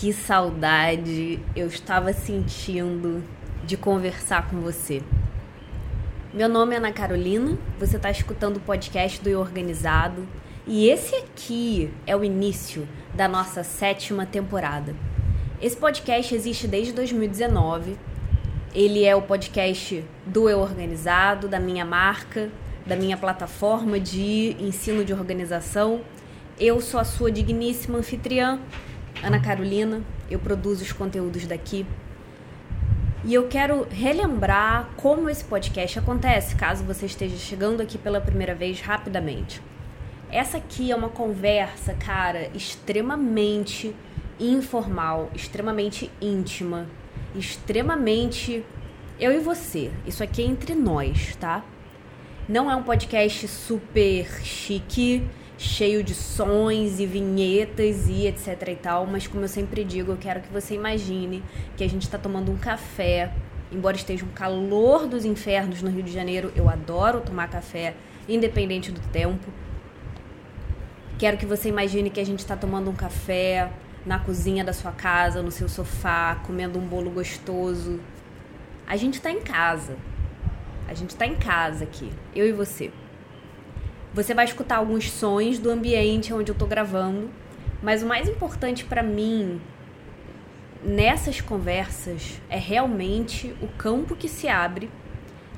Que saudade eu estava sentindo de conversar com você. Meu nome é Ana Carolina, você está escutando o podcast do Organizado e esse aqui é o início da nossa sétima temporada. Esse podcast existe desde 2019. Ele é o podcast do Eu Organizado, da minha marca, da minha plataforma de ensino de organização. Eu sou a sua digníssima anfitriã, Ana Carolina, eu produzo os conteúdos daqui. E eu quero relembrar como esse podcast acontece, caso você esteja chegando aqui pela primeira vez rapidamente. Essa aqui é uma conversa, cara, extremamente informal, extremamente íntima, extremamente eu e você. Isso aqui é entre nós, tá? Não é um podcast super chique, cheio de sons e vinhetas e etc e tal, mas como eu sempre digo, eu quero que você imagine que a gente está tomando um café, embora esteja um calor dos infernos no Rio de Janeiro, eu adoro tomar café, independente do tempo. Quero que você imagine que a gente está tomando um café na cozinha da sua casa, no seu sofá, comendo um bolo gostoso. A gente está em casa. A gente está em casa aqui, eu e você. Você vai escutar alguns sons do ambiente onde eu estou gravando, mas o mais importante para mim nessas conversas é realmente o campo que se abre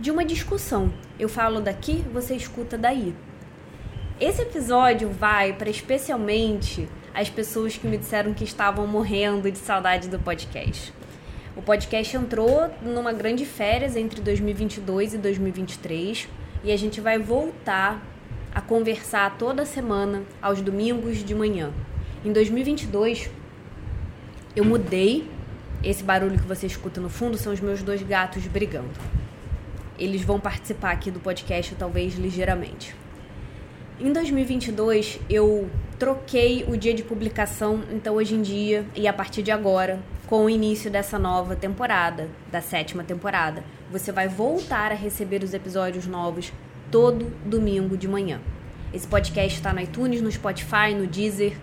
de uma discussão. Eu falo daqui, você escuta daí. Esse episódio vai para especialmente as pessoas que me disseram que estavam morrendo de saudade do podcast. O podcast entrou numa grande férias entre 2022 e 2023 e a gente vai voltar a conversar toda semana, aos domingos de manhã. Em 2022, eu mudei. Esse barulho que você escuta no fundo são os meus dois gatos brigando. Eles vão participar aqui do podcast, talvez ligeiramente. Em 2022, eu troquei o dia de publicação, então hoje em dia e a partir de agora, com o início dessa nova temporada, da sétima temporada, você vai voltar a receber os episódios novos todo domingo de manhã. Esse podcast está no iTunes, no Spotify, no Deezer,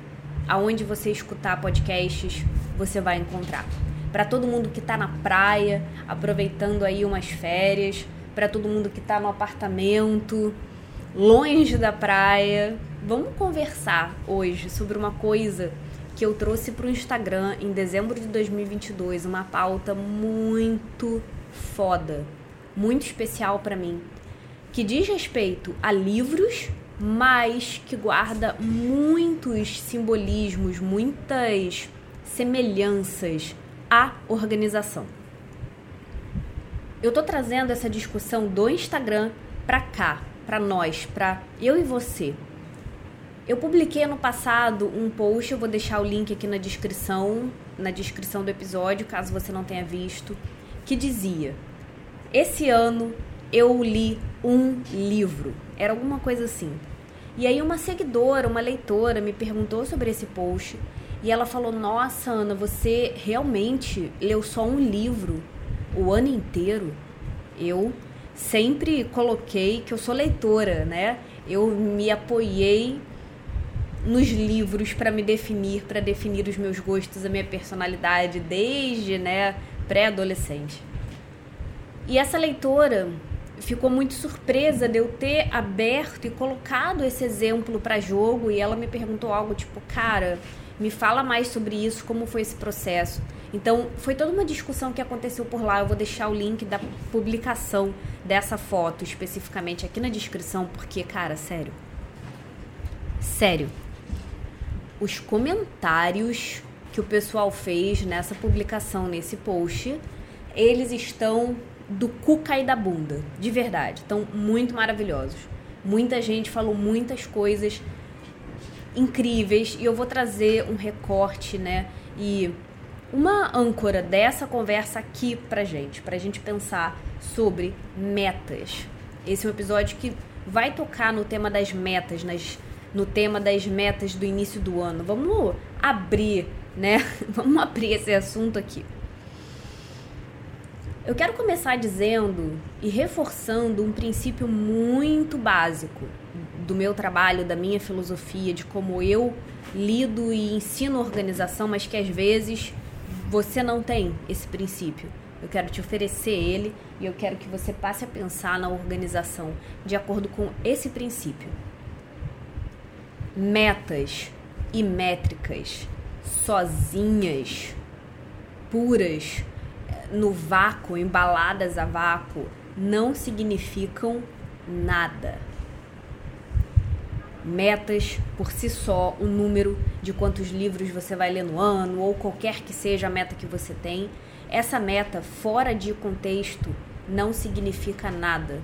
aonde você escutar podcasts, você vai encontrar. Para todo mundo que está na praia, aproveitando aí umas férias, para todo mundo que está no apartamento, longe da praia, vamos conversar hoje sobre uma coisa que eu trouxe para o Instagram em dezembro de 2022, uma pauta muito foda, muito especial para mim que diz respeito a livros, mas que guarda muitos simbolismos, muitas semelhanças à organização. Eu tô trazendo essa discussão do Instagram para cá, para nós, para eu e você. Eu publiquei ano passado um post, eu vou deixar o link aqui na descrição, na descrição do episódio, caso você não tenha visto, que dizia: Esse ano eu li um livro. Era alguma coisa assim. E aí uma seguidora, uma leitora me perguntou sobre esse post e ela falou: "Nossa, Ana, você realmente leu só um livro o ano inteiro?" Eu sempre coloquei que eu sou leitora, né? Eu me apoiei nos livros para me definir, para definir os meus gostos, a minha personalidade desde, né, pré-adolescente. E essa leitora ficou muito surpresa de eu ter aberto e colocado esse exemplo para jogo e ela me perguntou algo tipo, cara, me fala mais sobre isso, como foi esse processo. Então, foi toda uma discussão que aconteceu por lá. Eu vou deixar o link da publicação dessa foto especificamente aqui na descrição, porque, cara, sério. Sério. Os comentários que o pessoal fez nessa publicação, nesse post, eles estão do cu cair da bunda, de verdade. Estão muito maravilhosos. Muita gente falou muitas coisas incríveis e eu vou trazer um recorte, né? E uma âncora dessa conversa aqui pra gente, pra gente pensar sobre metas. Esse é um episódio que vai tocar no tema das metas, nas, no tema das metas do início do ano. Vamos abrir, né? Vamos abrir esse assunto aqui. Eu quero começar dizendo e reforçando um princípio muito básico do meu trabalho, da minha filosofia, de como eu lido e ensino organização, mas que às vezes você não tem esse princípio. Eu quero te oferecer ele e eu quero que você passe a pensar na organização de acordo com esse princípio. Metas e métricas sozinhas, puras, no vácuo, embaladas a vácuo, não significam nada. Metas por si só, o número de quantos livros você vai ler no ano, ou qualquer que seja a meta que você tem, essa meta fora de contexto não significa nada.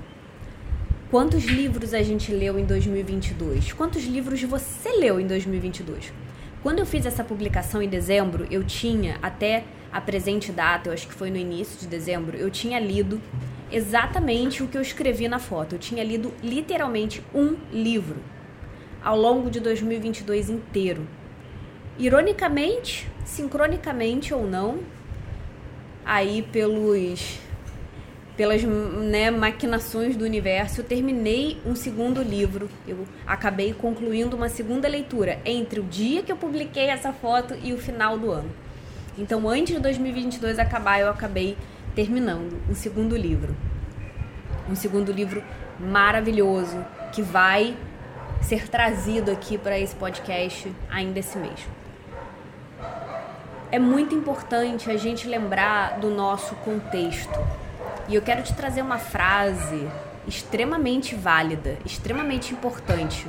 Quantos livros a gente leu em 2022? Quantos livros você leu em 2022? Quando eu fiz essa publicação em dezembro, eu tinha até a presente data, eu acho que foi no início de dezembro, eu tinha lido exatamente o que eu escrevi na foto. Eu tinha lido literalmente um livro ao longo de 2022 inteiro. Ironicamente, sincronicamente ou não, aí pelos pelas né, maquinações do universo, eu terminei um segundo livro. Eu acabei concluindo uma segunda leitura entre o dia que eu publiquei essa foto e o final do ano. Então, antes de 2022 acabar, eu acabei terminando um segundo livro. Um segundo livro maravilhoso que vai ser trazido aqui para esse podcast ainda esse mês. É muito importante a gente lembrar do nosso contexto. E eu quero te trazer uma frase extremamente válida, extremamente importante,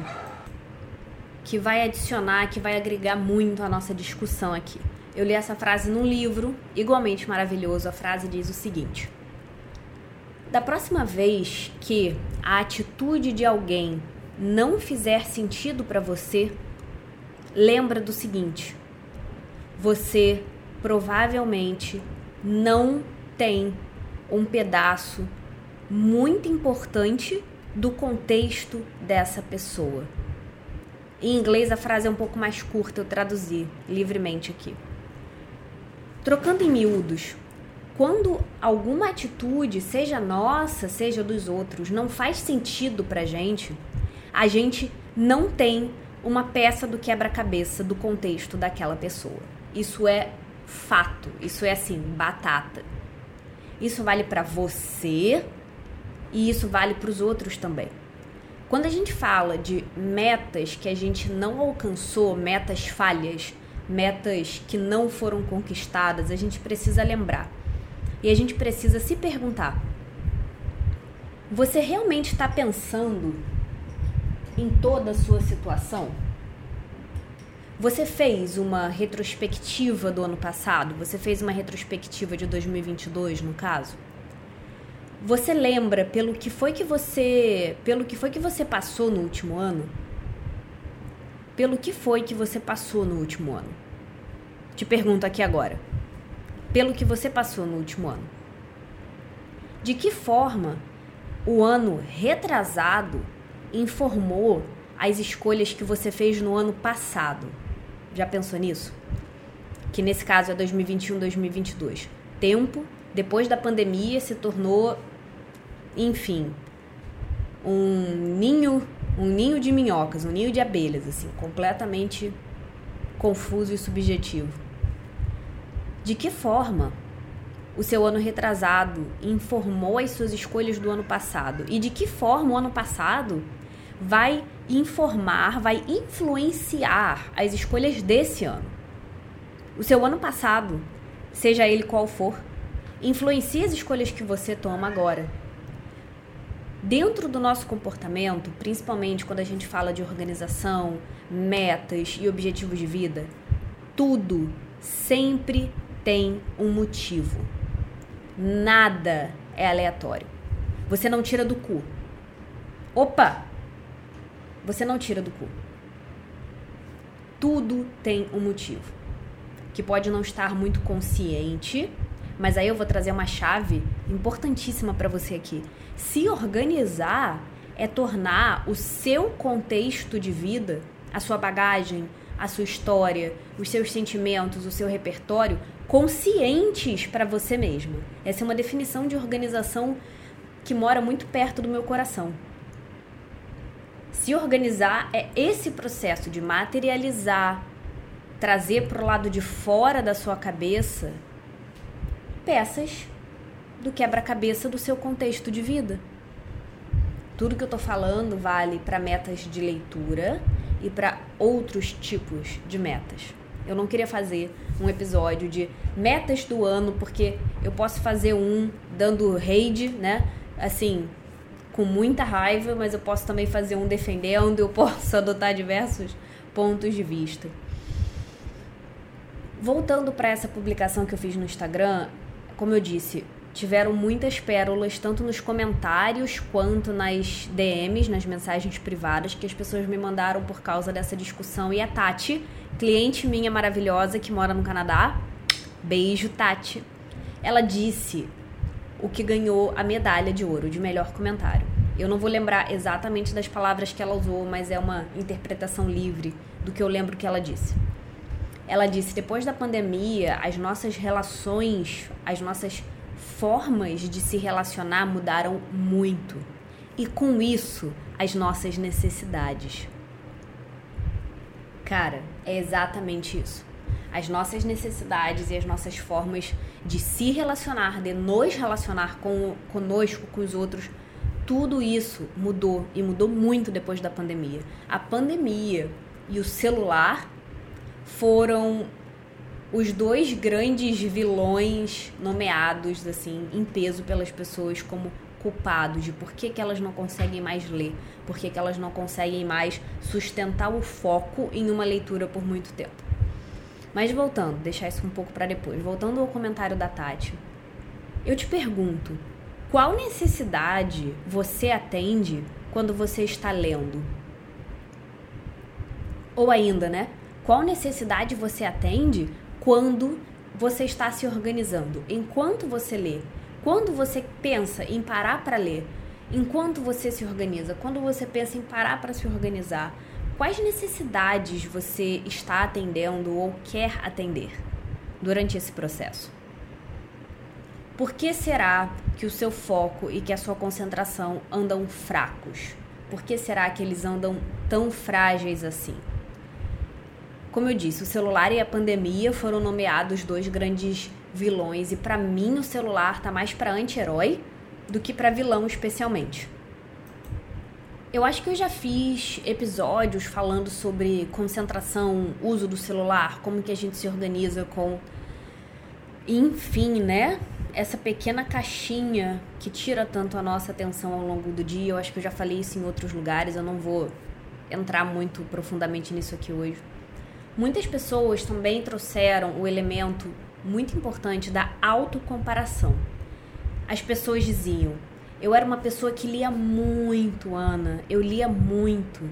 que vai adicionar, que vai agregar muito à nossa discussão aqui. Eu li essa frase num livro, igualmente maravilhoso. A frase diz o seguinte: Da próxima vez que a atitude de alguém não fizer sentido para você, lembra do seguinte: você provavelmente não tem um pedaço muito importante do contexto dessa pessoa. Em inglês a frase é um pouco mais curta, eu traduzi livremente aqui. Trocando em miúdos, quando alguma atitude, seja nossa, seja dos outros, não faz sentido pra gente, a gente não tem uma peça do quebra-cabeça do contexto daquela pessoa. Isso é fato, isso é assim, batata. Isso vale para você e isso vale para os outros também. Quando a gente fala de metas que a gente não alcançou, metas falhas, metas que não foram conquistadas, a gente precisa lembrar. E a gente precisa se perguntar: você realmente está pensando em toda a sua situação? Você fez uma retrospectiva do ano passado? Você fez uma retrospectiva de 2022, no caso? Você lembra pelo que foi que você, pelo que foi que você passou no último ano? Pelo que foi que você passou no último ano. Te pergunto aqui agora. Pelo que você passou no último ano. De que forma o ano retrasado informou as escolhas que você fez no ano passado? Já pensou nisso? Que nesse caso é 2021, 2022. Tempo depois da pandemia se tornou, enfim, um ninho um ninho de minhocas, um ninho de abelhas, assim, completamente confuso e subjetivo. De que forma o seu ano retrasado informou as suas escolhas do ano passado? E de que forma o ano passado vai informar, vai influenciar as escolhas desse ano? O seu ano passado, seja ele qual for, influencia as escolhas que você toma agora. Dentro do nosso comportamento, principalmente quando a gente fala de organização, metas e objetivos de vida, tudo sempre tem um motivo. Nada é aleatório. Você não tira do cu. Opa! Você não tira do cu. Tudo tem um motivo. Que pode não estar muito consciente, mas aí eu vou trazer uma chave importantíssima para você aqui. Se organizar é tornar o seu contexto de vida, a sua bagagem, a sua história, os seus sentimentos, o seu repertório conscientes para você mesma. Essa é uma definição de organização que mora muito perto do meu coração. Se organizar é esse processo de materializar, trazer para o lado de fora da sua cabeça peças do quebra-cabeça do seu contexto de vida. Tudo que eu estou falando vale para metas de leitura e para outros tipos de metas. Eu não queria fazer um episódio de metas do ano, porque eu posso fazer um dando raid, né? Assim, com muita raiva, mas eu posso também fazer um defendendo, eu posso adotar diversos pontos de vista. Voltando para essa publicação que eu fiz no Instagram, como eu disse, tiveram muitas pérolas, tanto nos comentários quanto nas DMs, nas mensagens privadas, que as pessoas me mandaram por causa dessa discussão. E a Tati, cliente minha maravilhosa que mora no Canadá, beijo, Tati. Ela disse o que ganhou a medalha de ouro de melhor comentário. Eu não vou lembrar exatamente das palavras que ela usou, mas é uma interpretação livre do que eu lembro que ela disse. Ela disse: depois da pandemia, as nossas relações, as nossas formas de se relacionar mudaram muito. E com isso, as nossas necessidades. Cara, é exatamente isso. As nossas necessidades e as nossas formas de se relacionar, de nos relacionar com conosco, com os outros, tudo isso mudou e mudou muito depois da pandemia. A pandemia e o celular foram os dois grandes vilões nomeados assim em peso pelas pessoas como culpados de por que, que elas não conseguem mais ler, por que, que elas não conseguem mais sustentar o foco em uma leitura por muito tempo. Mas voltando, deixar isso um pouco para depois. Voltando ao comentário da Tati, eu te pergunto, qual necessidade você atende quando você está lendo? Ou ainda, né? Qual necessidade você atende quando você está se organizando, enquanto você lê, quando você pensa em parar para ler, enquanto você se organiza, quando você pensa em parar para se organizar, quais necessidades você está atendendo ou quer atender durante esse processo? Por que será que o seu foco e que a sua concentração andam fracos? Por que será que eles andam tão frágeis assim? Como eu disse, o celular e a pandemia foram nomeados dois grandes vilões e para mim o celular tá mais para anti-herói do que para vilão especialmente. Eu acho que eu já fiz episódios falando sobre concentração, uso do celular, como que a gente se organiza com enfim, né? Essa pequena caixinha que tira tanto a nossa atenção ao longo do dia. Eu acho que eu já falei isso em outros lugares, eu não vou entrar muito profundamente nisso aqui hoje. Muitas pessoas também trouxeram o elemento muito importante da autocomparação. As pessoas diziam: Eu era uma pessoa que lia muito, Ana, eu lia muito.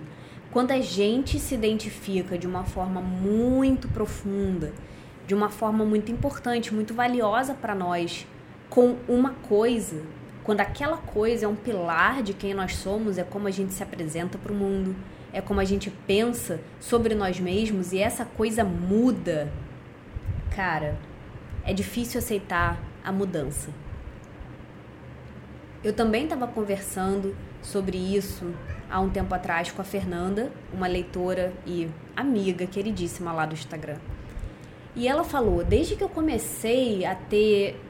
Quando a gente se identifica de uma forma muito profunda, de uma forma muito importante, muito valiosa para nós, com uma coisa, quando aquela coisa é um pilar de quem nós somos, é como a gente se apresenta para o mundo, é como a gente pensa sobre nós mesmos e essa coisa muda, cara, é difícil aceitar a mudança. Eu também estava conversando sobre isso há um tempo atrás com a Fernanda, uma leitora e amiga queridíssima lá do Instagram. E ela falou: desde que eu comecei a ter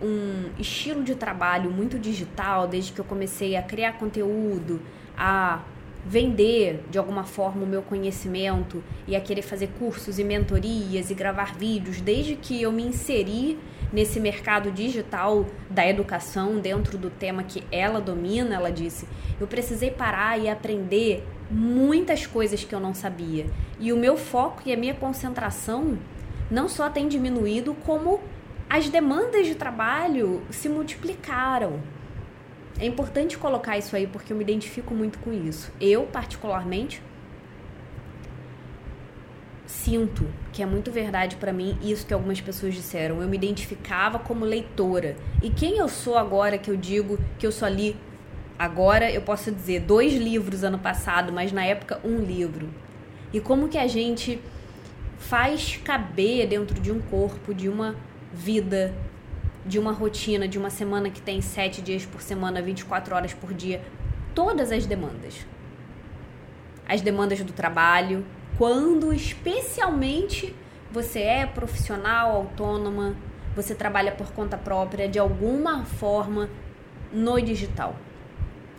um estilo de trabalho muito digital, desde que eu comecei a criar conteúdo, a vender de alguma forma o meu conhecimento e a querer fazer cursos e mentorias e gravar vídeos, desde que eu me inseri nesse mercado digital da educação dentro do tema que ela domina, ela disse, eu precisei parar e aprender muitas coisas que eu não sabia. E o meu foco e a minha concentração não só tem diminuído, como as demandas de trabalho se multiplicaram. É importante colocar isso aí porque eu me identifico muito com isso. Eu, particularmente, sinto que é muito verdade para mim isso que algumas pessoas disseram. Eu me identificava como leitora. E quem eu sou agora que eu digo que eu só li agora, eu posso dizer dois livros ano passado, mas na época um livro. e como que a gente faz caber dentro de um corpo, de uma vida, de uma rotina, de uma semana que tem sete dias por semana, 24 horas por dia, todas as demandas. As demandas do trabalho, quando especialmente você é profissional, autônoma, você trabalha por conta própria de alguma forma no digital.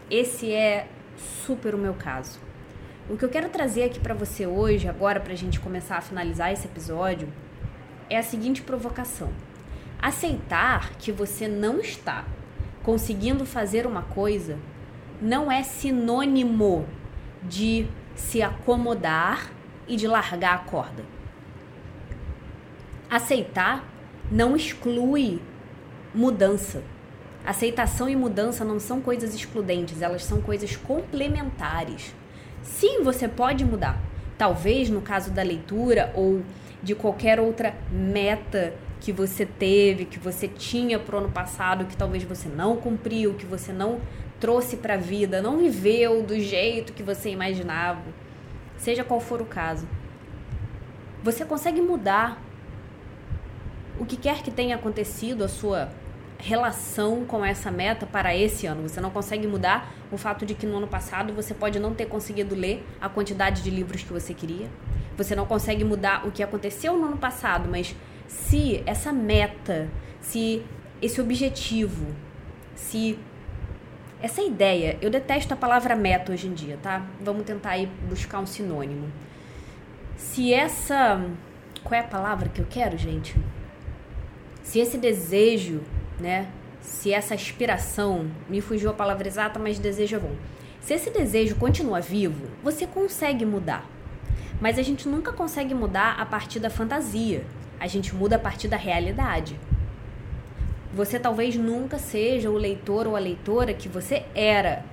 Esse é super o meu caso. O que eu quero trazer aqui para você hoje, agora para a gente começar a finalizar esse episódio, é a seguinte provocação: aceitar que você não está conseguindo fazer uma coisa não é sinônimo de se acomodar e de largar a corda. Aceitar não exclui mudança. Aceitação e mudança não são coisas excludentes, elas são coisas complementares. Sim, você pode mudar. Talvez no caso da leitura ou de qualquer outra meta que você teve, que você tinha pro ano passado, que talvez você não cumpriu, que você não trouxe para a vida, não viveu do jeito que você imaginava. Seja qual for o caso. Você consegue mudar o que quer que tenha acontecido, a sua relação com essa meta para esse ano. Você não consegue mudar o fato de que no ano passado você pode não ter conseguido ler a quantidade de livros que você queria. Você não consegue mudar o que aconteceu no ano passado, mas se essa meta, se esse objetivo, se essa ideia, eu detesto a palavra meta hoje em dia, tá? Vamos tentar aí buscar um sinônimo. Se essa. Qual é a palavra que eu quero, gente? Se esse desejo né? Se essa aspiração, me fugiu a palavra exata, mas desejo é bom. Se esse desejo continua vivo, você consegue mudar. Mas a gente nunca consegue mudar a partir da fantasia. A gente muda a partir da realidade. Você talvez nunca seja o leitor ou a leitora que você era.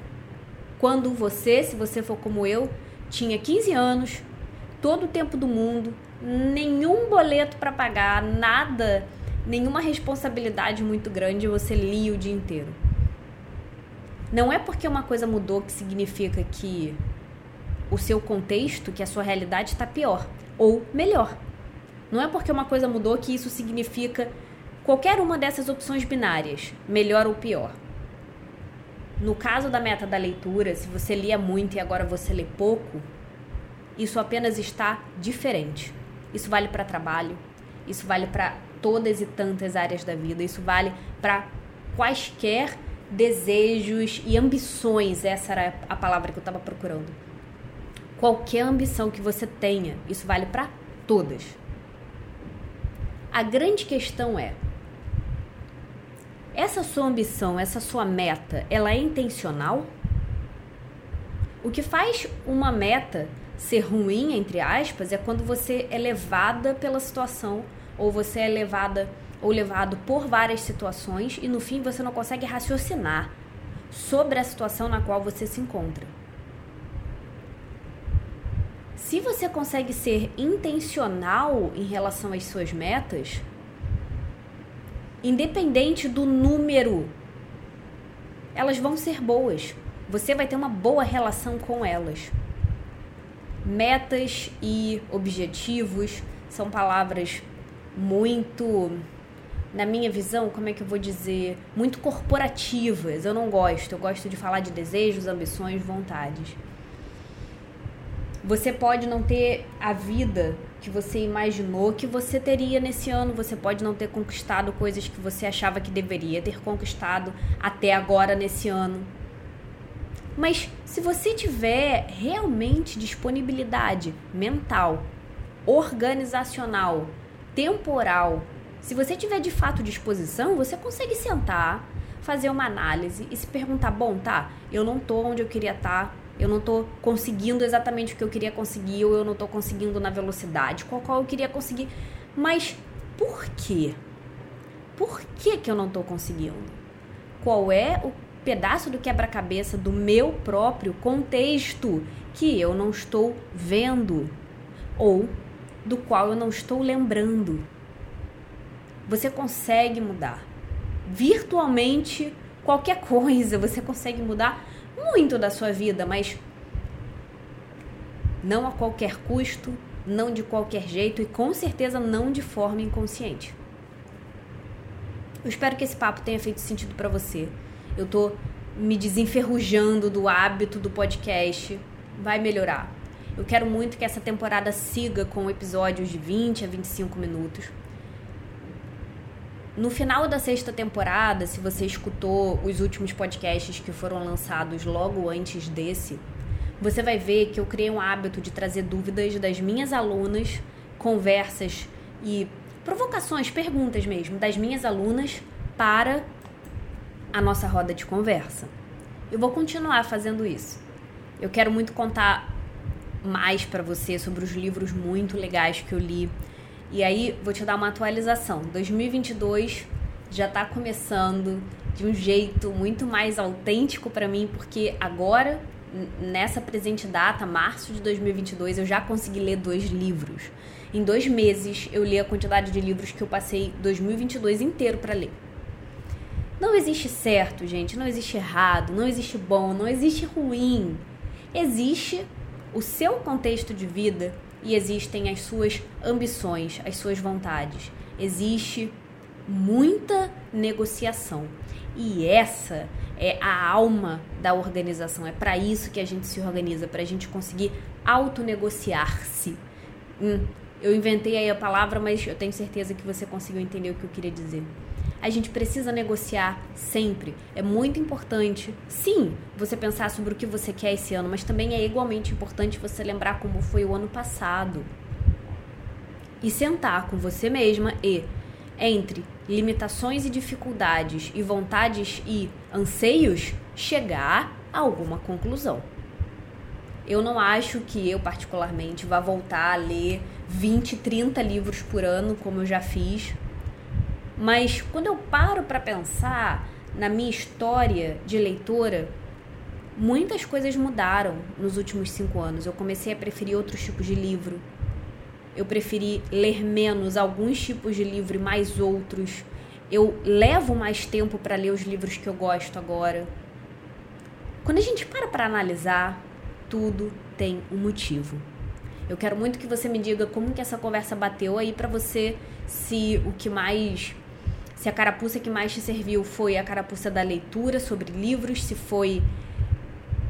Quando você, se você for como eu, tinha 15 anos, todo o tempo do mundo, nenhum boleto para pagar, nada nenhuma responsabilidade muito grande você lia o dia inteiro. Não é porque uma coisa mudou que significa que o seu contexto, que a sua realidade está pior ou melhor. Não é porque uma coisa mudou que isso significa qualquer uma dessas opções binárias, melhor ou pior. No caso da meta da leitura, se você lia muito e agora você lê pouco, isso apenas está diferente. Isso vale para trabalho, isso vale para todas e tantas áreas da vida. Isso vale para quaisquer desejos e ambições. Essa era a palavra que eu estava procurando. Qualquer ambição que você tenha, isso vale para todas. A grande questão é: essa sua ambição, essa sua meta, ela é intencional? O que faz uma meta ser ruim, entre aspas, é quando você é levada pela situação ou você é levada ou levado por várias situações e no fim você não consegue raciocinar sobre a situação na qual você se encontra. Se você consegue ser intencional em relação às suas metas, independente do número, elas vão ser boas. Você vai ter uma boa relação com elas. Metas e objetivos são palavras muito, na minha visão, como é que eu vou dizer, muito corporativas. Eu não gosto. Eu gosto de falar de desejos, ambições, vontades. Você pode não ter a vida que você imaginou que você teria nesse ano. Você pode não ter conquistado coisas que você achava que deveria ter conquistado até agora nesse ano. Mas se você tiver realmente disponibilidade mental, organizacional temporal. Se você tiver de fato disposição, você consegue sentar, fazer uma análise e se perguntar: bom, tá, eu não tô onde eu queria estar, tá, eu não tô conseguindo exatamente o que eu queria conseguir, ou eu não tô conseguindo na velocidade com a qual eu queria conseguir. Mas por quê? Por que, que eu não tô conseguindo? Qual é o pedaço do quebra-cabeça do meu próprio contexto que eu não estou vendo? Ou do qual eu não estou lembrando. Você consegue mudar. Virtualmente, qualquer coisa, você consegue mudar muito da sua vida, mas Não a qualquer custo, não de qualquer jeito e com certeza não de forma inconsciente. Eu espero que esse papo tenha feito sentido para você. Eu tô me desenferrujando do hábito do podcast. Vai melhorar. Eu quero muito que essa temporada siga com episódios de 20 a 25 minutos. No final da sexta temporada, se você escutou os últimos podcasts que foram lançados logo antes desse, você vai ver que eu criei um hábito de trazer dúvidas das minhas alunas, conversas e provocações, perguntas mesmo, das minhas alunas para a nossa roda de conversa. Eu vou continuar fazendo isso. Eu quero muito contar mais para você sobre os livros muito legais que eu li. E aí vou te dar uma atualização. 2022 já está começando de um jeito muito mais autêntico para mim, porque agora nessa presente data, março de 2022, eu já consegui ler dois livros. Em dois meses eu li a quantidade de livros que eu passei 2022 inteiro para ler. Não existe certo, gente, não existe errado, não existe bom, não existe ruim. Existe o seu contexto de vida e existem as suas ambições, as suas vontades. Existe muita negociação. E essa é a alma da organização. É para isso que a gente se organiza, para a gente conseguir autonegociar-se. Hum, eu inventei aí a palavra, mas eu tenho certeza que você conseguiu entender o que eu queria dizer. A gente precisa negociar sempre. É muito importante, sim, você pensar sobre o que você quer esse ano, mas também é igualmente importante você lembrar como foi o ano passado. E sentar com você mesma e, entre limitações e dificuldades e vontades e anseios, chegar a alguma conclusão. Eu não acho que eu, particularmente, vá voltar a ler 20, 30 livros por ano, como eu já fiz mas quando eu paro para pensar na minha história de leitora, muitas coisas mudaram nos últimos cinco anos. Eu comecei a preferir outros tipos de livro. Eu preferi ler menos alguns tipos de livro e mais outros. Eu levo mais tempo para ler os livros que eu gosto agora. Quando a gente para para analisar, tudo tem um motivo. Eu quero muito que você me diga como que essa conversa bateu aí para você, se o que mais se a carapuça que mais te serviu foi a carapuça da leitura sobre livros, se foi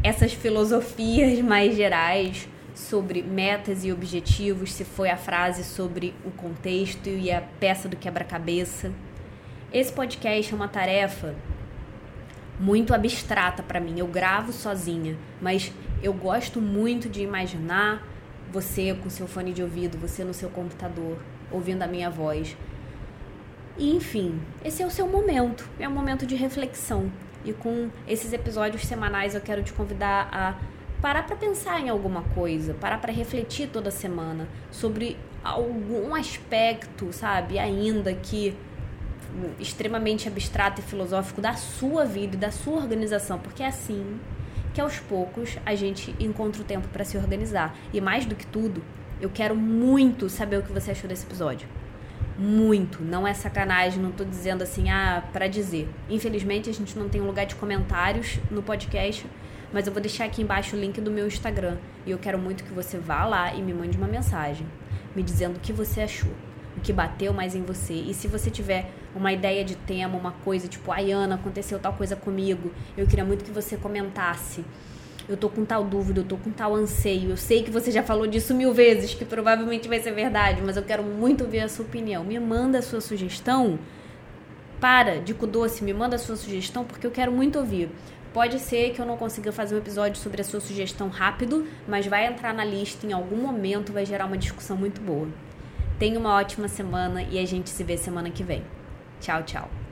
essas filosofias mais gerais sobre metas e objetivos, se foi a frase sobre o contexto e a peça do quebra-cabeça. Esse podcast é uma tarefa muito abstrata para mim. Eu gravo sozinha, mas eu gosto muito de imaginar você com seu fone de ouvido, você no seu computador, ouvindo a minha voz. E enfim, esse é o seu momento, é um momento de reflexão. E com esses episódios semanais eu quero te convidar a parar para pensar em alguma coisa, parar para refletir toda semana sobre algum aspecto, sabe, ainda que extremamente abstrato e filosófico da sua vida e da sua organização, porque é assim que aos poucos a gente encontra o tempo para se organizar. E mais do que tudo, eu quero muito saber o que você achou desse episódio muito. Não é sacanagem, não tô dizendo assim, ah, para dizer. Infelizmente, a gente não tem um lugar de comentários no podcast, mas eu vou deixar aqui embaixo o link do meu Instagram. E eu quero muito que você vá lá e me mande uma mensagem me dizendo o que você achou, o que bateu mais em você. E se você tiver uma ideia de tema, uma coisa tipo, ai Ana, aconteceu tal coisa comigo, eu queria muito que você comentasse eu tô com tal dúvida, eu tô com tal anseio. Eu sei que você já falou disso mil vezes, que provavelmente vai ser verdade, mas eu quero muito ver a sua opinião. Me manda a sua sugestão. Para, Dico Doce, me manda a sua sugestão, porque eu quero muito ouvir. Pode ser que eu não consiga fazer um episódio sobre a sua sugestão rápido, mas vai entrar na lista em algum momento, vai gerar uma discussão muito boa. Tenha uma ótima semana e a gente se vê semana que vem. Tchau, tchau.